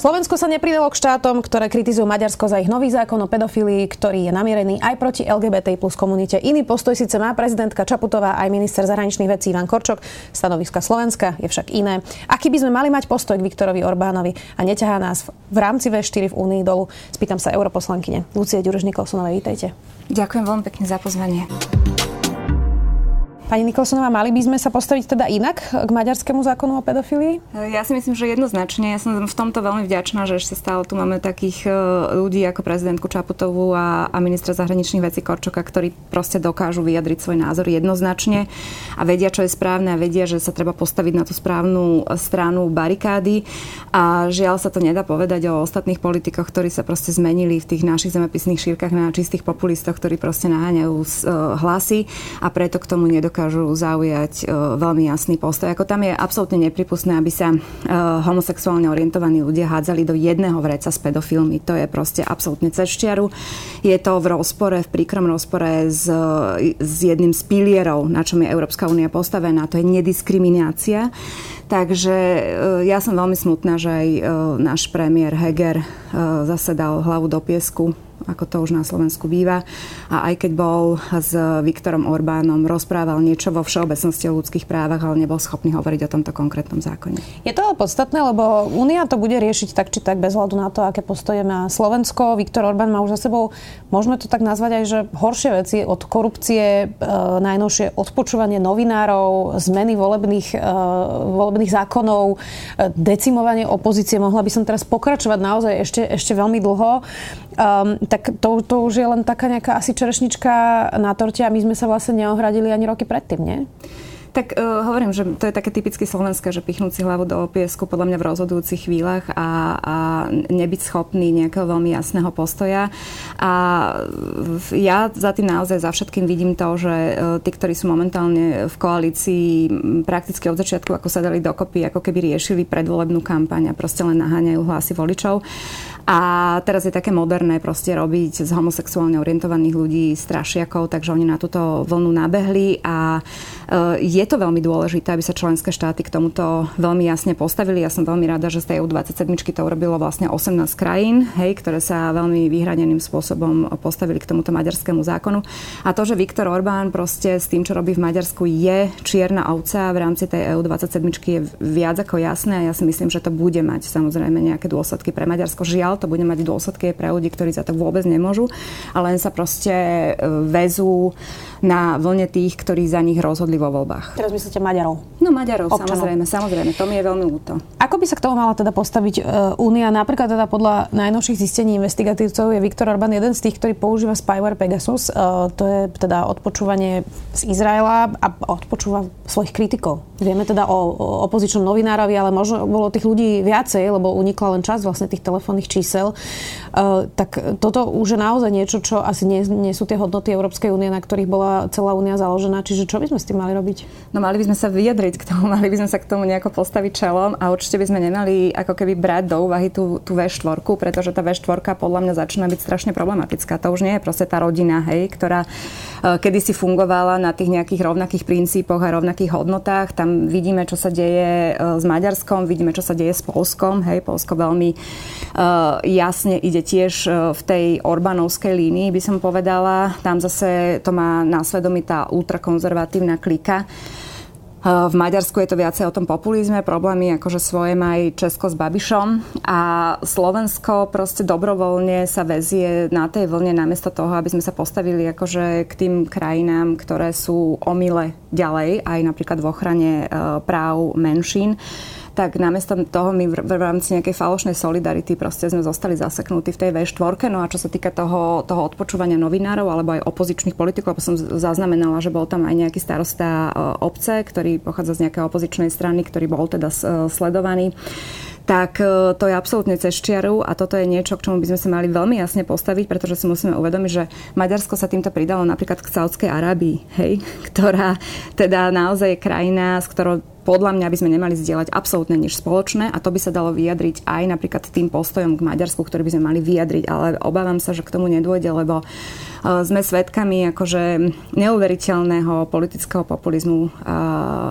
Slovensko sa nepridalo k štátom, ktoré kritizujú Maďarsko za ich nový zákon o pedofílii, ktorý je namierený aj proti LGBT plus komunite. Iný postoj síce má prezidentka Čaputová aj minister zahraničných vecí Ivan Korčok. Stanoviska Slovenska je však iné. Aký by sme mali mať postoj k Viktorovi Orbánovi a neťahá nás v rámci V4 v Únii dolu? Spýtam sa europoslankyne. Lucie Ďurež Nikolsonovej, vítajte. Ďakujem veľmi pekne za pozvanie. Pani Nikolsonová, mali by sme sa postaviť teda inak k maďarskému zákonu o pedofílii? Ja si myslím, že jednoznačne. Ja som v tomto veľmi vďačná, že ešte stále tu máme takých e, ľudí ako prezidentku Čaputovú a, a ministra zahraničných vecí Korčoka, ktorí proste dokážu vyjadriť svoj názor jednoznačne a vedia, čo je správne a vedia, že sa treba postaviť na tú správnu stranu barikády. A žiaľ sa to nedá povedať o ostatných politikoch, ktorí sa proste zmenili v tých našich zemepisných šírkach na čistých populistoch, ktorí proste naháňajú e, hlasy a preto k tomu nedokážu dokážu zaujať e, veľmi jasný postoj. Ako tam je absolútne nepripustné, aby sa e, homosexuálne orientovaní ľudia hádzali do jedného vreca s pedofilmi. To je proste absolútne cez čiaru. Je to v rozpore, v príkrom rozpore s, s jedným z pilierov, na čom je Európska únia postavená. To je nediskriminácia. Takže e, ja som veľmi smutná, že aj náš premiér Heger zase dal hlavu do piesku ako to už na Slovensku býva. A aj keď bol s Viktorom Orbánom, rozprával niečo vo všeobecnosti o ľudských právach, ale nebol schopný hovoriť o tomto konkrétnom zákone. Je to podstatné, lebo Únia to bude riešiť tak či tak bez hľadu na to, aké postoje má Slovensko. Viktor Orbán má už za sebou, môžeme to tak nazvať aj, že horšie veci od korupcie, e, najnovšie odpočúvanie novinárov, zmeny volebných, e, volebných zákonov, e, decimovanie opozície. Mohla by som teraz pokračovať naozaj ešte, ešte veľmi dlho. Um, tak to, to už je len taká nejaká asi čerešnička na torte a my sme sa vlastne neohradili ani roky predtým, nie? Tak uh, hovorím, že to je také typicky slovenské, že pichnúť si hlavu do piesku podľa mňa v rozhodujúcich chvíľach a, a nebyť schopný nejakého veľmi jasného postoja. A ja za tým naozaj za všetkým vidím to, že uh, tí, ktorí sú momentálne v koalícii prakticky od začiatku, ako sa dali dokopy, ako keby riešili predvolebnú kampaň a proste len naháňajú hlasy voličov. A teraz je také moderné proste robiť z homosexuálne orientovaných ľudí strašiakov, takže oni na túto vlnu nabehli a e, je to veľmi dôležité, aby sa členské štáty k tomuto veľmi jasne postavili. Ja som veľmi rada, že z tej EU27 to urobilo vlastne 18 krajín, hej, ktoré sa veľmi vyhraneným spôsobom postavili k tomuto maďarskému zákonu. A to, že Viktor Orbán proste s tým, čo robí v Maďarsku, je čierna ovca v rámci tej EU27 je viac ako jasné a ja si myslím, že to bude mať samozrejme nejaké dôsledky pre Maďarsko. Žiaľ, to bude mať dôsledky pre ľudí, ktorí za to vôbec nemôžu, ale len sa proste e, vezú na vlne tých, ktorí za nich rozhodli vo voľbách. Teraz myslíte Maďarov? No Maďarov, Občanov. samozrejme, samozrejme. To mi je veľmi ľúto. Ako by sa k tomu mala teda postaviť e, Únia? Napríklad teda podľa najnovších zistení investigatívcov je Viktor Orbán jeden z tých, ktorý používa spyware Pegasus. Uh, to je teda odpočúvanie z Izraela a odpočúva svojich kritikov. Vieme teda o, o opozičnom novinárovi, ale možno bolo tých ľudí viacej, lebo unikla len časť vlastne tých telefónnych čísel. Uh, tak toto už je naozaj niečo, čo asi nie, nie sú tie hodnoty Európskej únie, na ktorých bola celá únia založená. Čiže čo by sme s tým mali robiť? No mali by sme sa vyjadriť k tomu, mali by sme sa k tomu nejako postaviť čelom a určite by sme nemali ako keby brať do úvahy tú, tú V4, pretože tá V4 podľa mňa začína byť strašne problematická. To už nie je proste tá rodina, hej, ktorá uh, kedysi fungovala na tých nejakých rovnakých princípoch a rovnakých hodnotách. Tam vidíme, čo sa deje uh, s Maďarskom, vidíme, čo sa deje s Polskom. Hej, Polsko veľmi jasne ide tiež v tej Orbánovskej línii, by som povedala. Tam zase to má na svedomí tá ultrakonzervatívna klika. V Maďarsku je to viacej o tom populizme, problémy akože svoje má aj Česko s Babišom a Slovensko proste dobrovoľne sa vezie na tej vlne namiesto toho, aby sme sa postavili akože k tým krajinám, ktoré sú omile ďalej, aj napríklad v ochrane e, práv menšín tak namiesto toho my v, rámci nejakej falošnej solidarity proste sme zostali zaseknutí v tej V4. No a čo sa týka toho, toho odpočúvania novinárov alebo aj opozičných politikov, lebo som zaznamenala, že bol tam aj nejaký starosta e, obce, ktorý pochádza z nejakej opozičnej strany, ktorý bol teda e, sledovaný tak e, to je absolútne cez čiaru a toto je niečo, k čomu by sme sa mali veľmi jasne postaviť, pretože si musíme uvedomiť, že Maďarsko sa týmto pridalo napríklad k Saudskej Arábii, hej, ktorá teda naozaj je krajina, s ktorou podľa mňa by sme nemali zdieľať absolútne nič spoločné a to by sa dalo vyjadriť aj napríklad tým postojom k Maďarsku, ktorý by sme mali vyjadriť, ale obávam sa, že k tomu nedôjde, lebo Eh, sme svedkami akože neuveriteľného politického populizmu eh,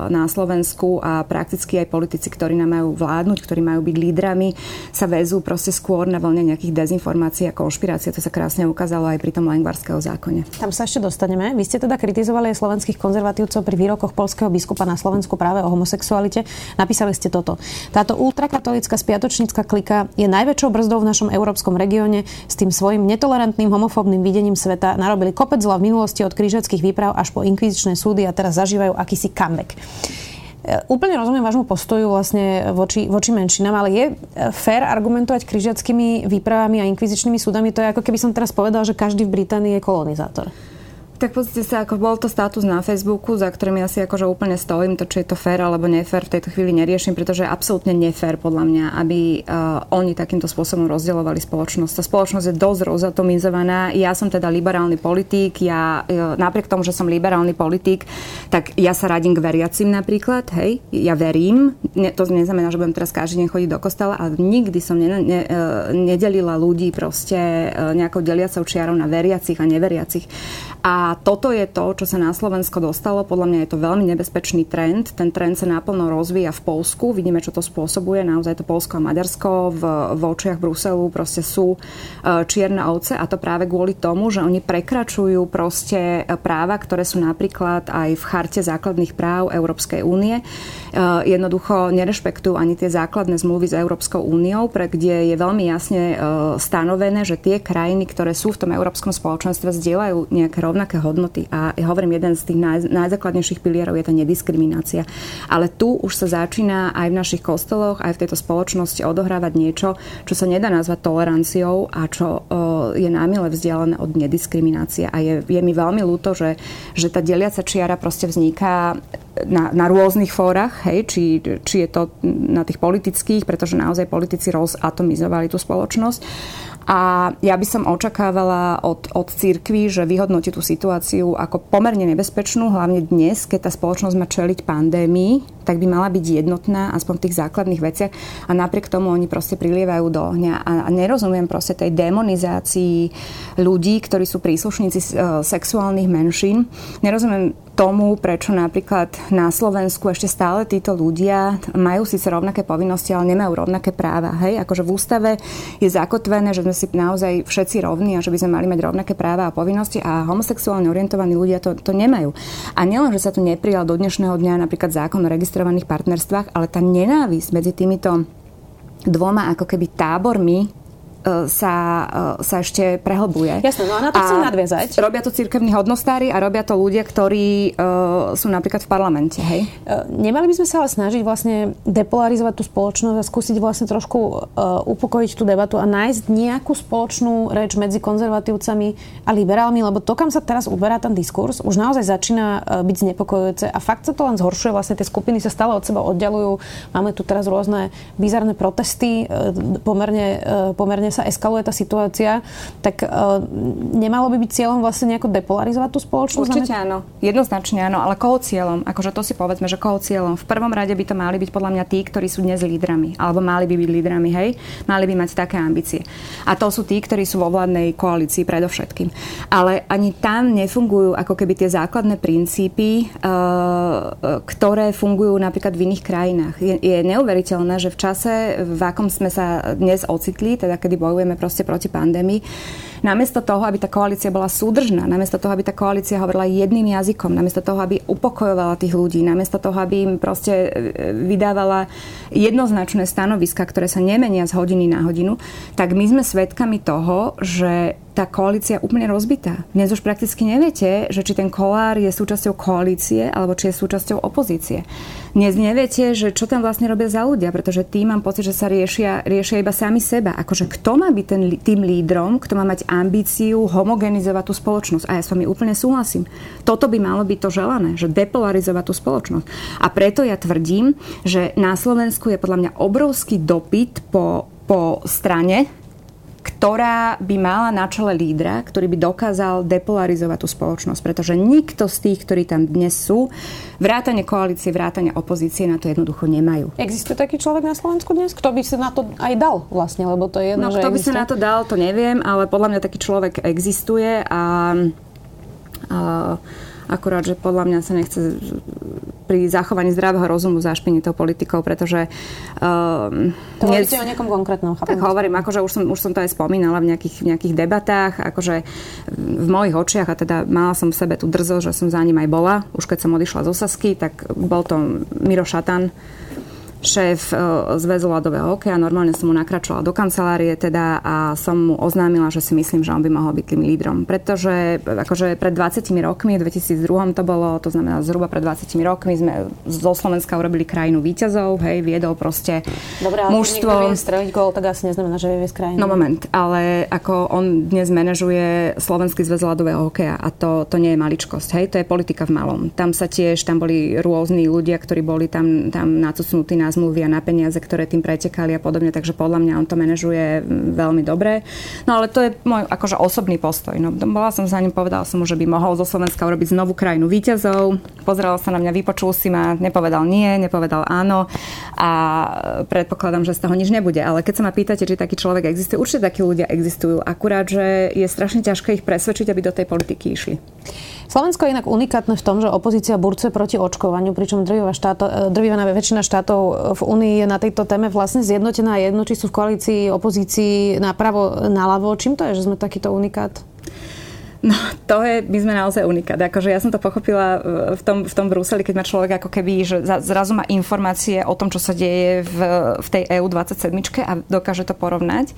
na Slovensku a prakticky aj politici, ktorí nám majú vládnuť, ktorí majú byť lídrami, sa vezú proste skôr na vlne nejakých dezinformácií a konšpirácií. To sa krásne ukázalo aj pri tom Langvarského zákone. Tam sa ešte dostaneme. Vy ste teda kritizovali aj slovenských konzervatívcov pri výrokoch polského biskupa na Slovensku práve o homosexualite. Napísali ste toto. Táto ultrakatolická spiatočnícka klika je najväčšou brzdou v našom európskom regióne s tým svojim netolerantným homofóbnym videním sveta narobili kopec zla v minulosti od krížackých výprav až po inkvizičné súdy a teraz zažívajú akýsi comeback. E, úplne rozumiem vášmu postoju vlastne voči, voči menšinám, ale je e, fér argumentovať križiackými výpravami a inkvizičnými súdami? To je ako keby som teraz povedal, že každý v Británii je kolonizátor. Tak pozrite sa, ako bol to status na Facebooku, za ktorým ja si akože úplne stojím, to či je to fér alebo nefér v tejto chvíli neriešim, pretože je absolútne nefér podľa mňa, aby uh, oni takýmto spôsobom rozdielovali spoločnosť. Tá spoločnosť je dosť rozatomizovaná. Ja som teda liberálny politík, ja uh, napriek tomu, že som liberálny politík, tak ja sa radím k veriacim napríklad, hej, ja verím, ne, to neznamená, že budem teraz každý deň chodiť do kostola, ale nikdy som ne, ne, uh, nedelila ľudí proste uh, nejakou deliacou čiarou na veriacich a neveriacich. A toto je to, čo sa na Slovensko dostalo. Podľa mňa je to veľmi nebezpečný trend. Ten trend sa naplno rozvíja v Polsku. Vidíme, čo to spôsobuje. Naozaj to Polsko a Maďarsko v, v očiach Bruselu proste sú e, čierne ovce a to práve kvôli tomu, že oni prekračujú proste práva, ktoré sú napríklad aj v charte základných práv Európskej únie. E, jednoducho nerešpektujú ani tie základné zmluvy s Európskou úniou, pre kde je veľmi jasne e, stanovené, že tie krajiny, ktoré sú v tom Európskom spoločenstve, zdieľajú nejaké rovnaké hodnoty. A ja hovorím, jeden z tých naj, najzákladnejších pilierov je tá nediskriminácia. Ale tu už sa začína aj v našich kostoloch, aj v tejto spoločnosti odohrávať niečo, čo sa nedá nazvať toleranciou a čo je námile vzdialené od nediskriminácie. A je, je mi veľmi ľúto, že, že tá deliaca čiara proste vzniká na, na rôznych fórach, hej, či, či je to na tých politických, pretože naozaj politici rozatomizovali tú spoločnosť a ja by som očakávala od, od církvy, že vyhodnotí tú situáciu ako pomerne nebezpečnú, hlavne dnes, keď tá spoločnosť má čeliť pandémii, tak by mala byť jednotná, aspoň v tých základných veciach. A napriek tomu oni proste prilievajú do ohňa. A, a nerozumiem proste tej demonizácii ľudí, ktorí sú príslušníci e, sexuálnych menšín. Nerozumiem tomu, prečo napríklad na Slovensku ešte stále títo ľudia majú síce rovnaké povinnosti, ale nemajú rovnaké práva. Hej? Akože v ústave je zakotvené, že sme si naozaj všetci rovní a že by sme mali mať rovnaké práva a povinnosti a homosexuálne orientovaní ľudia to, to nemajú. A nielen, že sa tu neprijal do dnešného dňa napríklad zákon o registrovaných partnerstvách, ale tá nenávisť medzi týmito dvoma ako keby tábormi sa, e, sa ešte prehlbuje. Jasné, no a na to chcem nadviazať. Robia to cirkevní hodnostári a robia to ľudia, ktorí uh, sú napríklad v parlamente, hej? Nemali by sme sa ale snažiť vlastne depolarizovať tú spoločnosť a skúsiť vlastne trošku uh, upokojiť tú debatu a nájsť nejakú spoločnú reč medzi konzervatívcami a liberálmi, lebo to, kam sa teraz uberá ten diskurs, už naozaj začína uh, byť znepokojujúce a fakt sa to len zhoršuje, vlastne tie skupiny sa stále od seba oddalujú. Máme tu teraz rôzne bizarné protesty, uh, pomerne, uh, pomerne momentálne sa eskaluje tá situácia, tak uh, nemalo by byť cieľom vlastne nejako depolarizovať tú spoločnosť? Určite áno. Jednoznačne áno, ale koho cieľom? Akože to si povedzme, že koho cieľom? V prvom rade by to mali byť podľa mňa tí, ktorí sú dnes lídrami, alebo mali by byť lídrami, hej? Mali by mať také ambície. A to sú tí, ktorí sú vo vládnej koalícii predovšetkým. Ale ani tam nefungujú ako keby tie základné princípy, uh, ktoré fungujú napríklad v iných krajinách. Je, je neuveriteľné, že v čase, v akom sme sa dnes ocitli, teda kedy bojujeme proste proti pandémii. Namiesto toho, aby tá koalícia bola súdržná, namiesto toho, aby tá koalícia hovorila jedným jazykom, namiesto toho, aby upokojovala tých ľudí, namiesto toho, aby im proste e, vydávala jednoznačné stanoviska, ktoré sa nemenia z hodiny na hodinu, tak my sme svedkami toho, že tá koalícia úplne rozbitá. Dnes už prakticky neviete, že či ten kolár je súčasťou koalície alebo či je súčasťou opozície. Dnes neviete, že čo tam vlastne robia za ľudia, pretože tým mám pocit, že sa riešia, riešia iba sami seba. Akože kto má byť ten, tým lídrom, kto má mať ambíciu homogenizovať tú spoločnosť. A ja s vami úplne súhlasím. Toto by malo byť to želané, že depolarizovať tú spoločnosť. A preto ja tvrdím, že na Slovensku je podľa mňa obrovský dopyt po, po strane, ktorá by mala na čele lídra, ktorý by dokázal depolarizovať tú spoločnosť, pretože nikto z tých, ktorí tam dnes sú, vrátane koalície, vrátane opozície na to jednoducho nemajú. Existuje taký človek na Slovensku dnes? Kto by sa na to aj dal vlastne? Lebo to je jedno, no, že kto by sa na to dal, to neviem, ale podľa mňa taký človek existuje a, a akurát, že podľa mňa sa nechce pri zachovaní zdravého rozumu zašpiniť tou politikou, pretože... Um, to dnes, o niekom konkrétnom, chápem. Tak hovorím, akože už som, už som to aj spomínala v nejakých, v nejakých debatách, akože v mojich očiach, a teda mala som v sebe tú drzo, že som za ním aj bola, už keď som odišla z Osasky, tak bol to Miro Šatan, šéf e, zväzu ľadového hokeja. Normálne som mu nakračovala do kancelárie teda a som mu oznámila, že si myslím, že on by mohol byť tým lídrom. Pretože akože pred 20 rokmi, v 2002 to bolo, to znamená zhruba pred 20 rokmi sme zo Slovenska urobili krajinu víťazov, hej, viedol proste Dobre, ale mužstvo. Streliť gol, tak asi neznamená, že vie krajinu. No moment, ale ako on dnes manažuje Slovenský zväz ľadového hokeja a to, to nie je maličkosť, hej, to je politika v malom. Tam sa tiež, tam boli rôzni ľudia, ktorí boli tam, tam nacucnutí na zmluvy a na peniaze, ktoré tým pretekali a podobne, takže podľa mňa on to manažuje veľmi dobre. No ale to je môj akože osobný postoj. No, bola som za ním, povedala som mu, že by mohol zo Slovenska urobiť znovu krajinu víťazov. Pozrel sa na mňa, vypočul si ma, nepovedal nie, nepovedal áno a predpokladám, že z toho nič nebude. Ale keď sa ma pýtate, či taký človek existuje, určite takí ľudia existujú. Akurát, že je strašne ťažké ich presvedčiť, aby do tej politiky išli. Slovensko je inak unikátne v tom, že opozícia burcuje proti očkovaniu, pričom drvivá, štáto, e, väčšina štátov v Únii je na tejto téme vlastne zjednotená jedno, či sú v koalícii, opozícii napravo, naľavo. Čím to je, že sme takýto unikát? No, to je, my sme naozaj unikát. Akože ja som to pochopila v tom, v tom Bruseli, keď má človek ako keby, že zrazu má informácie o tom, čo sa deje v, v tej EU27 a dokáže to porovnať.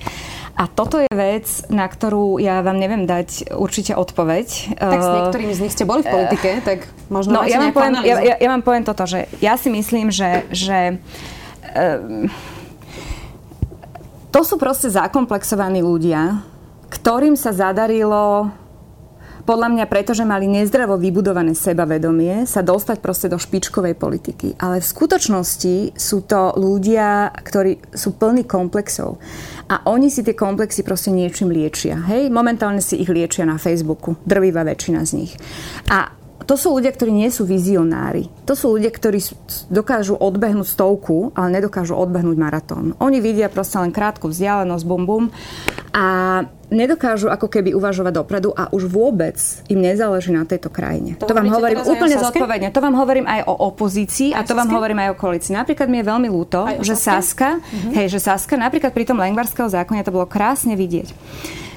A toto je vec, na ktorú ja vám neviem dať určite odpoveď. Tak s niektorými z nich ste boli v politike, tak možno no, ja vám, poviem, ja, ja, ja vám poviem toto, že ja si myslím, že, že um, to sú proste zakomplexovaní ľudia, ktorým sa zadarilo podľa mňa preto, že mali nezdravo vybudované sebavedomie, sa dostať proste do špičkovej politiky. Ale v skutočnosti sú to ľudia, ktorí sú plní komplexov. A oni si tie komplexy proste niečím liečia. Hej, momentálne si ich liečia na Facebooku. Drvivá väčšina z nich. A to sú ľudia, ktorí nie sú vizionári. To sú ľudia, ktorí dokážu odbehnúť stovku, ale nedokážu odbehnúť maratón. Oni vidia proste len krátku vzdialenosť, bum bum a nedokážu ako keby uvažovať dopredu a už vôbec im nezáleží na tejto krajine. To, to vám hovorím úplne zodpovedne. To vám hovorím aj o opozícii aj a to vám hovorím aj o koalícii. Napríklad mi je veľmi ľúto, že Saska, uh-huh. hej, že Saska napríklad pri tom Lengvarského zákone to bolo krásne vidieť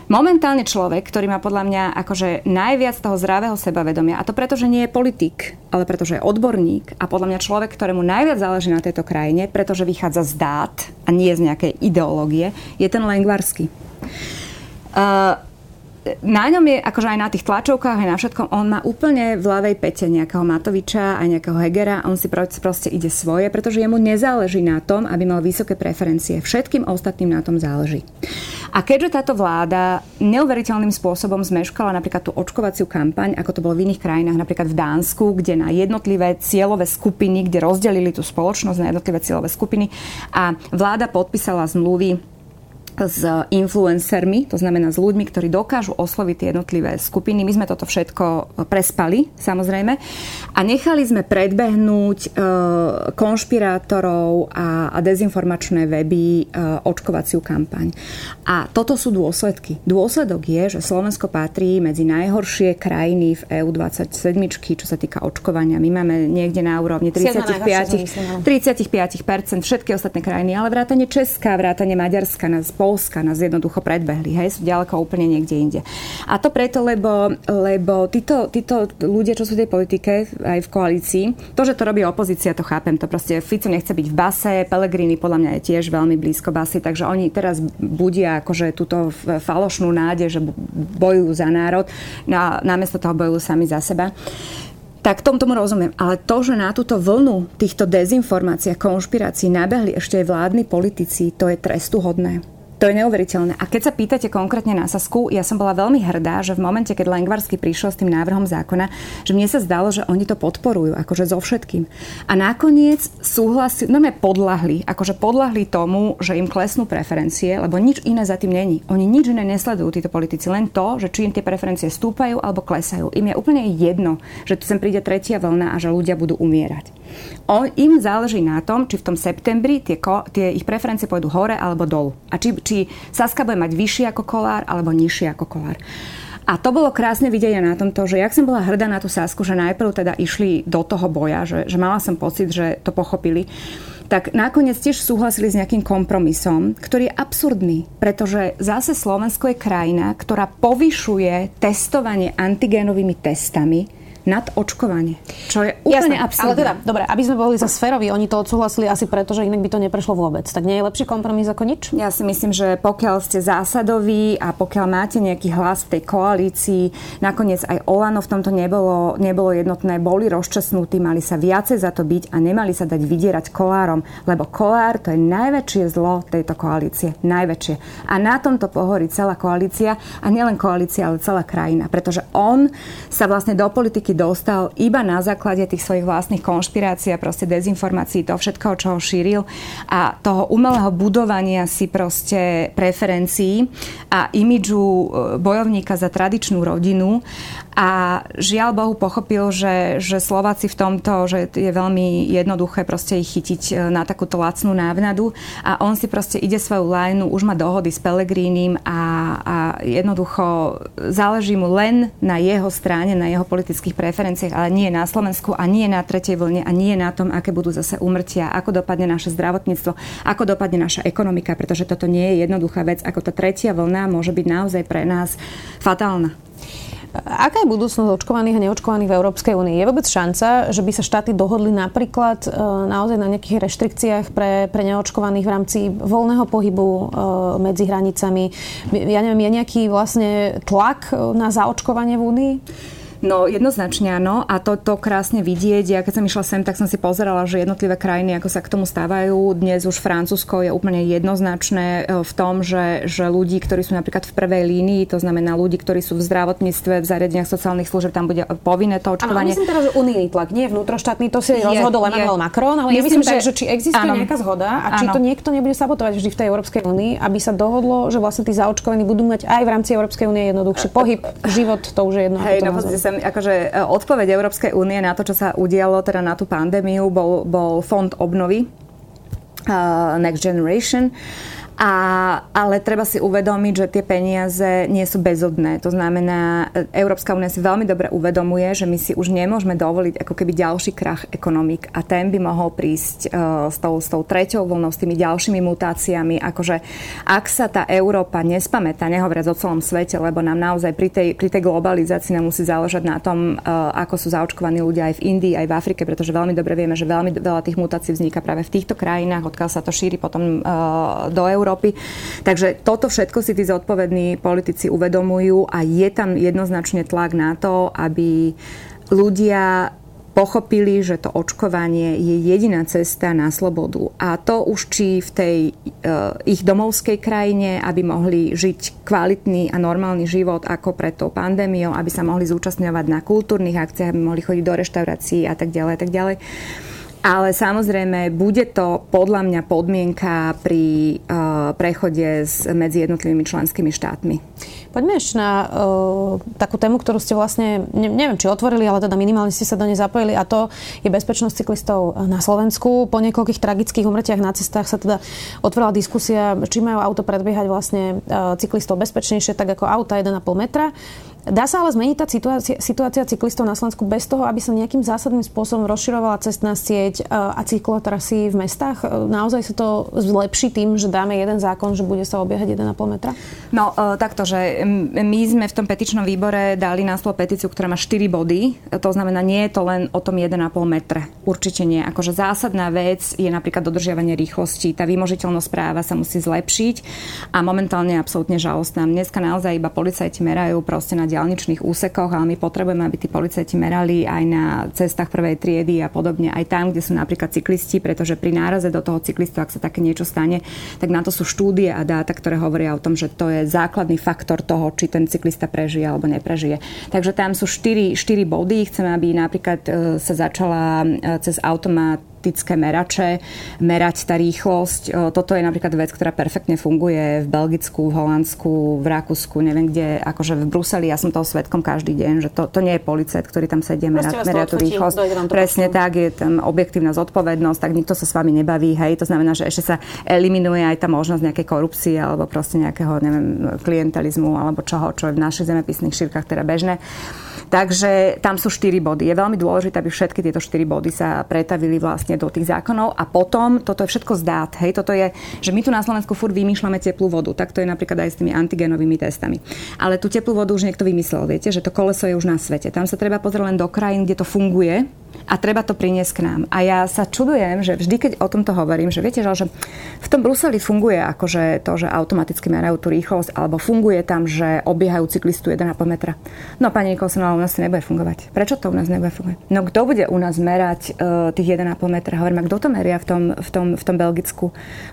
Momentálne človek, ktorý má podľa mňa akože najviac toho zdravého sebavedomia, a to preto, že nie je politik, ale preto, že je odborník a podľa mňa človek, ktorému najviac záleží na tejto krajine, pretože vychádza z dát a nie z nejakej ideológie, je ten Lengvarsky. Uh, na ňom je, akože aj na tých tlačovkách, aj na všetkom, on má úplne v ľavej pete nejakého Matoviča aj nejakého Hegera, on si proste ide svoje, pretože jemu nezáleží na tom, aby mal vysoké preferencie. Všetkým ostatným na tom záleží. A keďže táto vláda neuveriteľným spôsobom zmeškala napríklad tú očkovaciu kampaň, ako to bolo v iných krajinách, napríklad v Dánsku, kde na jednotlivé cieľové skupiny, kde rozdelili tú spoločnosť na jednotlivé cieľové skupiny a vláda podpísala zmluvy s influencermi, to znamená s ľuďmi, ktorí dokážu osloviť tie jednotlivé skupiny. My sme toto všetko prespali, samozrejme. A nechali sme predbehnúť e, konšpirátorov a, dezinformačné weby e, očkovaciu kampaň. A toto sú dôsledky. Dôsledok je, že Slovensko patrí medzi najhoršie krajiny v EU27, čo sa týka očkovania. My máme niekde na úrovni 35, 35% všetky ostatné krajiny, ale vrátane Česká, vrátane Maďarska nás Polska nás jednoducho predbehli, hej, sú ďaleko úplne niekde inde. A to preto, lebo, lebo títo, títo ľudia, čo sú v tej politike, aj v koalícii, to, že to robí opozícia, to chápem, to proste Fico nechce byť v base, Pelegrini podľa mňa je tiež veľmi blízko basy, takže oni teraz budia akože túto falošnú nádej, že bojujú za národ, no namiesto toho bojujú sami za seba. Tak tom tomu rozumiem. Ale to, že na túto vlnu týchto dezinformácií a konšpirácií nabehli ešte aj vládni politici, to je trestuhodné. To je neuveriteľné. A keď sa pýtate konkrétne na Sasku, ja som bola veľmi hrdá, že v momente, keď Lengvarsky prišiel s tým návrhom zákona, že mne sa zdalo, že oni to podporujú, akože so všetkým. A nakoniec súhlasili, no podľahli, akože podľahli tomu, že im klesnú preferencie, lebo nič iné za tým není. Oni nič iné nesledujú, títo politici, len to, že či im tie preferencie stúpajú alebo klesajú. Im je úplne jedno, že tu sem príde tretia vlna a že ľudia budú umierať. O, im záleží na tom, či v tom septembri tie, tie ich preferencie pôjdu hore alebo dolu. A či, či Saska bude mať vyšší ako Kolár alebo nižší ako Kolár. A to bolo krásne vidieť na tomto, že jak som bola hrdá na tú Sasku, že najprv teda išli do toho boja, že, že mala som pocit, že to pochopili tak nakoniec tiež súhlasili s nejakým kompromisom, ktorý je absurdný, pretože zase Slovensko je krajina, ktorá povyšuje testovanie antigénovými testami nad očkovanie. Čo je úplne Jasné, absurdné. Ale teda, dobre, aby sme boli za sférovi, oni to odsúhlasili asi preto, že inak by to neprešlo vôbec. Tak nie je lepší kompromis ako nič? Ja si myslím, že pokiaľ ste zásadoví a pokiaľ máte nejaký hlas v tej koalícii, nakoniec aj Olano v tomto nebolo, nebolo jednotné, boli rozčasnutí, mali sa viacej za to byť a nemali sa dať vydierať kolárom, lebo kolár to je najväčšie zlo tejto koalície. Najväčšie. A na tomto pohorí celá koalícia a nielen koalícia, ale celá krajina. Pretože on sa vlastne do politiky dostal iba na základe tých svojich vlastných konšpirácií a proste dezinformácií, toho všetkého, čo ho šíril a toho umelého budovania si proste preferencií a imidžu e, bojovníka za tradičnú rodinu a žiaľ Bohu pochopil, že, že Slováci v tomto, že je veľmi jednoduché proste ich chytiť e, na takúto lacnú návnadu a on si proste ide svoju lajnu, už má dohody s Pelegrínim a, a jednoducho záleží mu len na jeho strane, na jeho politických preferenciách, ale nie na Slovensku a nie na tretej vlne a nie na tom, aké budú zase umrtia, ako dopadne naše zdravotníctvo, ako dopadne naša ekonomika, pretože toto nie je jednoduchá vec, ako tá tretia vlna môže byť naozaj pre nás fatálna. Aká je budúcnosť očkovaných a neočkovaných v Európskej únii? Je vôbec šanca, že by sa štáty dohodli napríklad e, naozaj na nejakých reštrikciách pre, pre neočkovaných v rámci voľného pohybu e, medzi hranicami? Ja neviem, je nejaký vlastne tlak na zaočkovanie v únii? No jednoznačne áno a to, to krásne vidieť. Ja keď som išla sem, tak som si pozerala, že jednotlivé krajiny, ako sa k tomu stávajú. Dnes už Francúzsko je úplne jednoznačné e, v tom, že, že ľudí, ktorí sú napríklad v prvej línii, to znamená ľudí, ktorí sú v zdravotníctve, v zariadeniach sociálnych služieb, tam bude povinné to očkovanie. Áno, myslím teraz, že unijný tlak, nie vnútroštátny, to si je, rozhodol Emmanuel Macron, ale myslím, ja myslím, že, že či existuje áno, nejaká zhoda a či áno. to niekto nebude sabotovať vždy v tej Európskej únii, aby sa dohodlo, že vlastne tí zaočkovaní budú mať aj v rámci Európskej únie jednoduchší pohyb, život, to už je jedno. Hej, no, akože e, odpoveď Európskej únie na to, čo sa udialo teda na tú pandémiu, bol, bol fond obnovy uh, Next Generation. A, ale treba si uvedomiť, že tie peniaze nie sú bezodné. To znamená, Európska únia si veľmi dobre uvedomuje, že my si už nemôžeme dovoliť ako keby ďalší krach ekonomik a ten by mohol prísť uh, s, tou, s tou treťou vlnou, s tými ďalšími mutáciami. Akože ak sa tá Európa nespamätá, nehovoriac o celom svete, lebo nám naozaj pri tej, pri tej globalizácii nám musí záležať na tom, uh, ako sú zaočkovaní ľudia aj v Indii, aj v Afrike, pretože veľmi dobre vieme, že veľmi veľa tých mutácií vzniká práve v týchto krajinách, odkiaľ sa to šíri potom uh, do Európy Európy. Takže toto všetko si tí zodpovední politici uvedomujú a je tam jednoznačne tlak na to, aby ľudia pochopili, že to očkovanie je jediná cesta na slobodu. A to už či v tej uh, ich domovskej krajine, aby mohli žiť kvalitný a normálny život ako pred tou pandémiou, aby sa mohli zúčastňovať na kultúrnych akciách, aby mohli chodiť do reštaurácií a tak ďalej a tak ďalej. Ale samozrejme, bude to podľa mňa podmienka pri uh, prechode s, medzi jednotlivými členskými štátmi. Poďme ešte na uh, takú tému, ktorú ste vlastne, ne, neviem, či otvorili, ale teda minimálne ste sa do nej zapojili a to je bezpečnosť cyklistov na Slovensku. Po niekoľkých tragických umrtiach na cestách sa teda otvorila diskusia, či majú auto predbiehať vlastne uh, cyklistov bezpečnejšie, tak ako auta 1,5 metra. Dá sa ale zmeniť tá situácia, situácia cyklistov na Slovensku bez toho, aby sa nejakým zásadným spôsobom rozširovala cestná sieť e, a cyklotrasy v mestách? E, naozaj sa to zlepší tým, že dáme jeden zákon, že bude sa obiehať 1,5 metra? No e, takto, že my sme v tom petičnom výbore dali na slovo petíciu, ktorá má 4 body. To znamená, nie je to len o tom 1,5 metre. Určite nie. Akože zásadná vec je napríklad dodržiavanie rýchlosti. Tá vymožiteľnosť práva sa musí zlepšiť a momentálne absolútne žalostná. Dneska naozaj iba policajti merajú proste na diálničných úsekoch, ale my potrebujeme, aby tí policajti merali aj na cestách prvej triedy a podobne, aj tam, kde sú napríklad cyklisti, pretože pri náraze do toho cyklistu, ak sa také niečo stane, tak na to sú štúdie a dáta, ktoré hovoria o tom, že to je základný faktor toho, či ten cyklista prežije alebo neprežije. Takže tam sú 4, 4 body. Chceme, aby napríklad e, sa začala e, cez automat optické merače, merať tá rýchlosť. Toto je napríklad vec, ktorá perfektne funguje v Belgicku, v Holandsku, v Rakúsku, neviem kde, akože v Bruseli, ja som toho svetkom každý deň, že to, to nie je policajt, ktorý tam sedie, merá, merá tú rýchlosť. Presne tak, je tam objektívna zodpovednosť, tak nikto sa s vami nebaví, hej, to znamená, že ešte sa eliminuje aj tá možnosť nejakej korupcie alebo proste nejakého, neviem, klientalizmu alebo čoho, čo je v našich zemepisných šírkach teda bežné. Takže tam sú štyri body. Je veľmi dôležité, aby všetky tieto štyri body sa pretavili vlastne do tých zákonov a potom toto je všetko zdát. Hej, toto je, že my tu na Slovensku furt vymýšľame teplú vodu. Tak to je napríklad aj s tými antigenovými testami. Ale tú teplú vodu už niekto vymyslel, viete, že to koleso je už na svete. Tam sa treba pozrieť len do krajín, kde to funguje a treba to priniesť k nám. A ja sa čudujem, že vždy, keď o tomto hovorím, že viete, že v tom Bruseli funguje akože to, že automaticky merajú tú rýchlosť, alebo funguje tam, že obiehajú cyklistu 1,5 metra. No pani Nikolsonová, u nás to nebude fungovať. Prečo to u nás nebude fungovať? No kto bude u nás merať uh, tých 1,5 metra? Hovorím, a kto to meria v tom, v, tom, v tom Belgicku?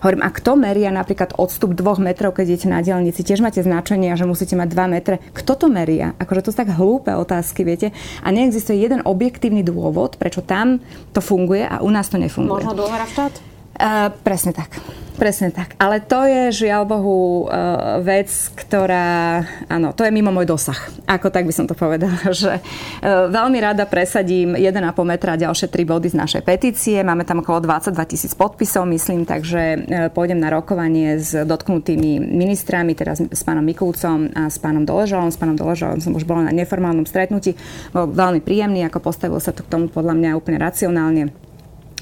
Hovorím, a kto meria napríklad odstup 2 metrov, keď idete na dielnici? Tiež máte značenie, že musíte mať 2 metre. Kto to meria? Akože to sú tak hlúpe otázky, viete? A neexistuje jeden objektívny dôvod, prečo tam to funguje a u nás to nefunguje. Možno dôvera štát? Uh, presne tak. Presne tak. Ale to je, žiaľ Bohu, uh, vec, ktorá, áno, to je mimo môj dosah. Ako tak by som to povedala, že uh, veľmi rada presadím 1,5 metra a ďalšie 3 body z našej petície. Máme tam okolo 22 tisíc podpisov, myslím, takže pôjdem na rokovanie s dotknutými ministrami, s, s pánom Mikulcom a s pánom Doležalom. S pánom Doležalom som už bola na neformálnom stretnutí. Bol veľmi príjemný, ako postavil sa to k tomu podľa mňa úplne racionálne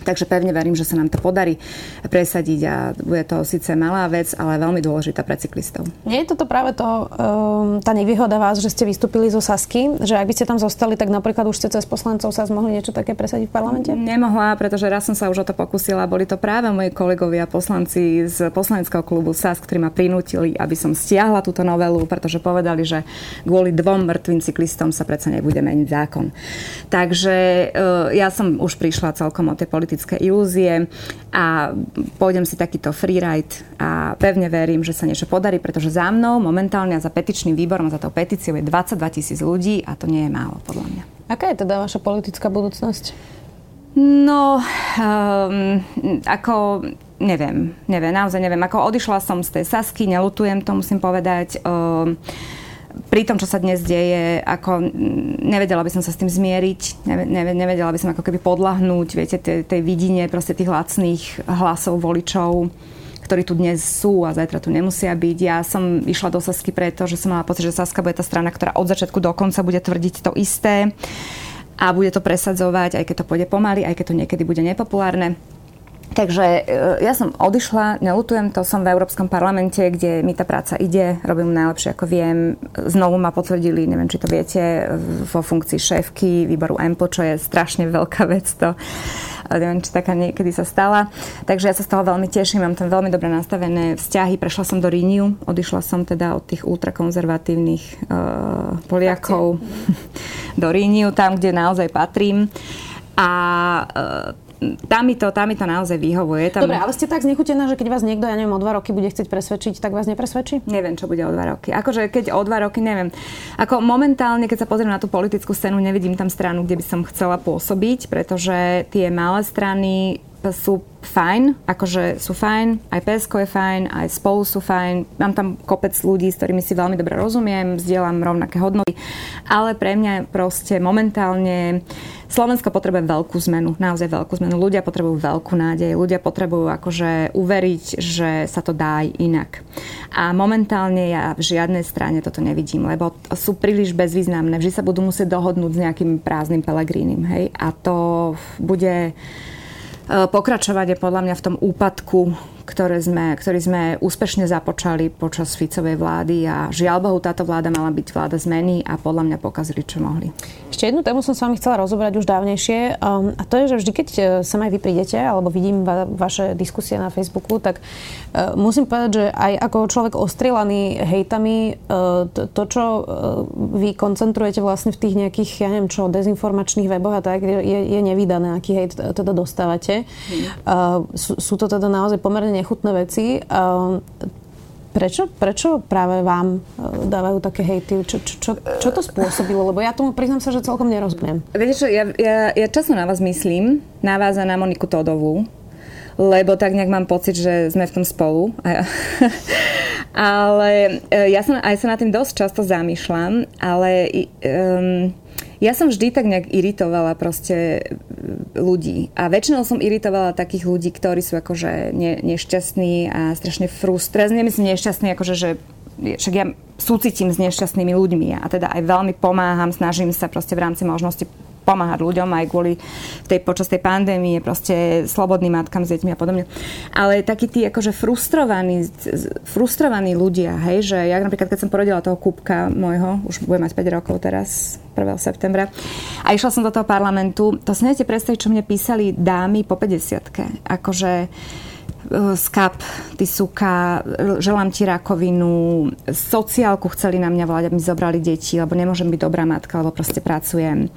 Takže pevne verím, že sa nám to podarí presadiť a bude to síce malá vec, ale veľmi dôležitá pre cyklistov. Nie je toto práve to, um, tá nevýhoda vás, že ste vystúpili zo Sasky, že ak by ste tam zostali, tak napríklad už ste cez poslancov sa mohli niečo také presadiť v parlamente? Nemohla, pretože raz som sa už o to pokusila. Boli to práve moji kolegovia poslanci z poslaneckého klubu SAS, ktorí ma prinútili, aby som stiahla túto novelu, pretože povedali, že kvôli dvom mŕtvým cyklistom sa predsa nebude meniť zákon. Takže uh, ja som už prišla celkom o tie politické ilúzie a pôjdem si takýto freeride a pevne verím, že sa niečo podarí, pretože za mnou momentálne a za petičným výborom, za tou petíciou je 22 tisíc ľudí a to nie je málo podľa mňa. Aká je teda vaša politická budúcnosť? No, um, ako neviem, neviem, naozaj neviem. Ako odišla som z tej Sasky, nelutujem to, musím povedať. Um, pri tom, čo sa dnes deje, ako nevedela by som sa s tým zmieriť, nevedela by som ako keby podlahnúť, viete, tej, tej vidine proste tých lacných hlasov voličov ktorí tu dnes sú a zajtra tu nemusia byť. Ja som išla do Sasky preto, že som mala pocit, že Saska bude tá strana, ktorá od začiatku do konca bude tvrdiť to isté a bude to presadzovať, aj keď to pôjde pomaly, aj keď to niekedy bude nepopulárne. Takže e, ja som odišla, nelutujem to, som v Európskom parlamente, kde mi tá práca ide, robím najlepšie ako viem. Znovu ma potvrdili, neviem, či to viete, vo funkcii šéfky výboru EMPO, čo je strašne veľká vec to. Neviem, či taká niekedy sa stala. Takže ja sa z toho veľmi teším, mám tam veľmi dobre nastavené vzťahy. Prešla som do Ríniu, odišla som teda od tých ultrakonzervatívnych uh, Poliakov do Ríniu, tam, kde naozaj patrím. A uh, tam mi to, tam mi to naozaj vyhovuje. Tam... Dobre, ale ste tak znechutená, že keď vás niekto, ja neviem, o dva roky bude chcieť presvedčiť, tak vás nepresvedčí? Neviem, čo bude o dva roky. Akože keď o dva roky, neviem. Ako momentálne, keď sa pozriem na tú politickú scénu, nevidím tam stranu, kde by som chcela pôsobiť, pretože tie malé strany sú fajn, akože sú fajn, aj PSK je fajn, aj spolu sú fajn, mám tam kopec ľudí, s ktorými si veľmi dobre rozumiem, zdieľam rovnaké hodnoty, ale pre mňa proste momentálne Slovensko potrebuje veľkú zmenu, naozaj veľkú zmenu. Ľudia potrebujú veľkú nádej, ľudia potrebujú akože uveriť, že sa to dá aj inak. A momentálne ja v žiadnej strane toto nevidím, lebo sú príliš bezvýznamné. Vždy sa budú musieť dohodnúť s nejakým prázdnym pelegrínim, hej? A to bude E, pokračovať je podľa mňa v tom úpadku, ktoré sme, ktorý sme úspešne započali počas Ficovej vlády a žiaľ Bohu táto vláda mala byť vláda zmeny a podľa mňa pokazili, čo mohli. Ešte jednu tému som s vami chcela rozobrať už dávnejšie um, a to je, že vždy, keď e, sa aj vy prídete alebo vidím va- vaše diskusie na Facebooku, tak uh, musím povedať, že aj ako človek ostrielaný hejtami, uh, to, to, čo uh, vy koncentrujete vlastne v tých nejakých, ja neviem čo, dezinformačných weboch a tak, je, je nevydané, aký hejt teda dostávate. Uh, sú, sú to teda naozaj pomerne nechutné veci. Ehm, prečo, prečo práve vám e, dávajú také hejty? Čo, čo, čo, čo to spôsobilo? Lebo ja tomu priznám sa, že celkom nerozumiem. Viete čo, ja, ja, ja často na vás myslím, na vás a na Moniku Todovú, lebo tak nejak mám pocit, že sme v tom spolu. ale e, ja sa, aj sa na tým dosť často zamýšľam, ale um, ja som vždy tak nejak iritovala proste ľudí. A väčšinou som iritovala takých ľudí, ktorí sú akože ne, nešťastní a strašne frustrovaní. Nemyslím nešťastní, akože že však ja súcitím s nešťastnými ľuďmi a teda aj veľmi pomáham, snažím sa proste v rámci možnosti pomáhať ľuďom aj kvôli tej, počas tej pandémie, proste slobodným matkám s deťmi a podobne. Ale takí tí akože frustrovaní, frustrovaní ľudia, hej, že ja napríklad, keď som porodila toho kúbka môjho, už budem mať 5 rokov teraz, 1. septembra, a išla som do toho parlamentu, to si neviete predstaviť, čo mne písali dámy po 50 Akože e, skap, ty suka, želám ti rakovinu, sociálku chceli na mňa volať, aby mi zobrali deti, lebo nemôžem byť dobrá matka, lebo proste pracujem.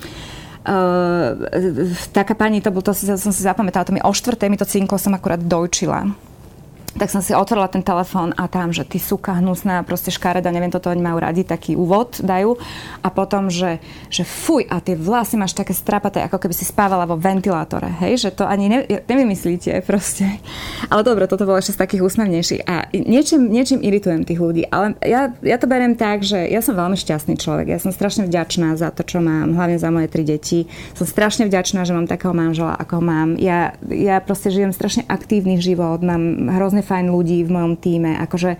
Uh, taká pani, to, bol, to som si zapamätala, to mi o štvrtej mi to cinklo, som akurát dojčila tak som si otvorila ten telefón a tam, že ty suka hnusná, proste škareda, neviem, toto oni majú radi, taký úvod dajú. A potom, že, že fuj, a tie vlasy máš také strapaté, ako keby si spávala vo ventilátore, hej, že to ani ne, nevymyslíte proste. Ale dobre, toto bolo ešte z takých úsmevnejších. A niečím, niečím iritujem tých ľudí, ale ja, ja to beriem tak, že ja som veľmi šťastný človek, ja som strašne vďačná za to, čo mám, hlavne za moje tri deti. Som strašne vďačná, že mám takého manžela, ako mám. Ja, ja proste žijem strašne aktívny život, mám hrozne fajn ľudí v mojom týme. Akože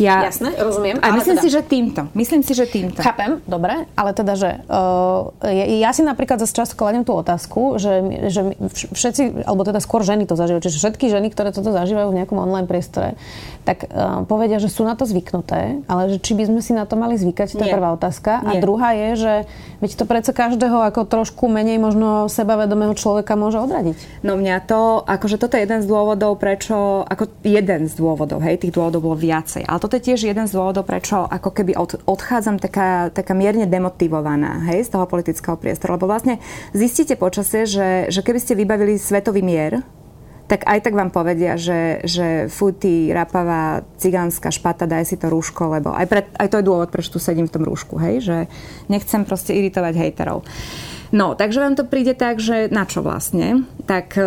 ja... Jasné, rozumiem. A myslím teda... si, že týmto. Myslím si, že týmto. Chápem, dobre, ale teda, že uh, ja, ja si napríklad zase často kladem tú otázku, že, že všetci, alebo teda skôr ženy to zažívajú, čiže všetky ženy, ktoré toto zažívajú v nejakom online priestore, tak uh, povedia, že sú na to zvyknuté, ale že či by sme si na to mali zvykať, to je prvá otázka. Nie. A druhá je, že veď to predsa každého ako trošku menej možno sebavedomého človeka môže odradiť. No mňa to, akože toto je jeden z dôvodov, prečo, ako jeden z dôvodov, hej, tých dôvodov bolo viacej. Ale toto je tiež jeden z dôvodov, prečo ako keby od, odchádzam taká, taká mierne demotivovaná, hej, z toho politického priestoru. Lebo vlastne zistíte počasie, že, že keby ste vybavili svetový mier, tak aj tak vám povedia, že, že fuj, ty rapavá cigánska špata, daj si to rúško, lebo aj, pre, aj to je dôvod, prečo tu sedím v tom rúšku, hej, že nechcem proste iritovať hejterov. No, takže vám to príde tak, že na čo vlastne? Tak e,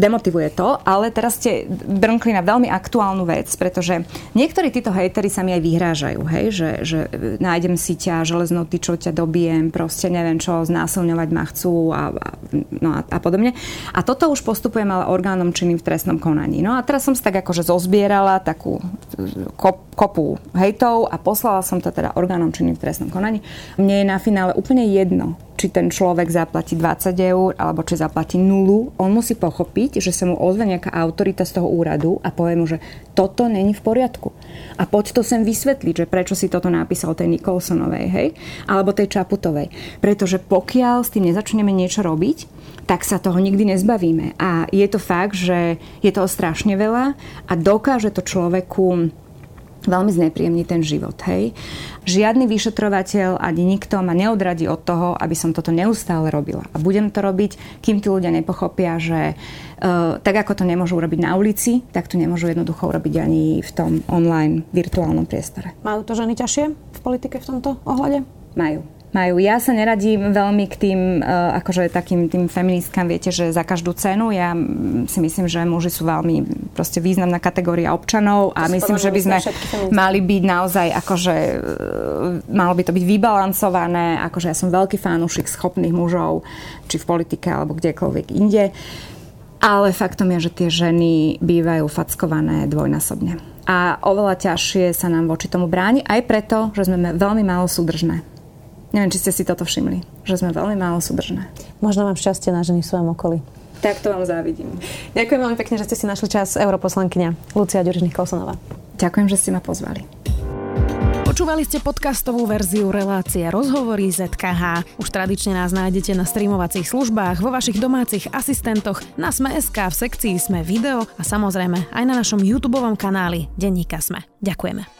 demotivuje to, ale teraz ste brnkli na veľmi aktuálnu vec, pretože niektorí títo hejteri sa mi aj vyhrážajú, hej, že, že nájdem si ťa železnou tyčou, ťa dobijem, proste neviem čo, znásilňovať ma chcú a, a, no a, a podobne. A toto už postupujem ale orgánom činným v trestnom konaní. No a teraz som si tak akože zozbierala takú kop, kopu hejtov a poslala som to teda orgánom činným v trestnom konaní. Mne je na finále úplne jedno, či ten človek zaplatí 20 eur alebo či zaplatí nulu, on musí pochopiť, že sa mu ozve nejaká autorita z toho úradu a povie mu, že toto není v poriadku. A poď to sem vysvetliť, že prečo si toto napísal tej Nikolsonovej, hej? Alebo tej Čaputovej. Pretože pokiaľ s tým nezačneme niečo robiť, tak sa toho nikdy nezbavíme. A je to fakt, že je toho strašne veľa a dokáže to človeku veľmi znepríjemný ten život. Hej. Žiadny vyšetrovateľ ani nikto ma neodradí od toho, aby som toto neustále robila. A budem to robiť, kým tí ľudia nepochopia, že uh, tak ako to nemôžu urobiť na ulici, tak to nemôžu jednoducho urobiť ani v tom online virtuálnom priestore. Majú to ženy ťažšie v politike v tomto ohľade? Majú majú. Ja sa neradím veľmi k tým, uh, akože takým tým feministkám, viete, že za každú cenu. Ja si myslím, že muži sú veľmi proste významná kategória občanov a to myslím, že by sme mali byť naozaj akože, uh, malo by to byť vybalancované, akože ja som veľký fanúšik schopných mužov, či v politike alebo kdekoľvek inde. Ale faktom je, že tie ženy bývajú fackované dvojnásobne. A oveľa ťažšie sa nám voči tomu bráni, aj preto, že sme veľmi málo súdržné. Neviem, či ste si toto všimli, že sme veľmi málo súdržné. Možno mám šťastie na ženy v svojom okolí. Tak to vám závidím. Ďakujem veľmi pekne, že ste si našli čas, europoslankyňa Lucia Ďurižných Kolsonová. Ďakujem, že ste ma pozvali. Počúvali ste podcastovú verziu relácie Rozhovory ZKH. Už tradične nás nájdete na streamovacích službách, vo vašich domácich asistentoch, na Sme.sk, v sekcii Sme video a samozrejme aj na našom YouTube kanáli Denníka Sme. Ďakujeme.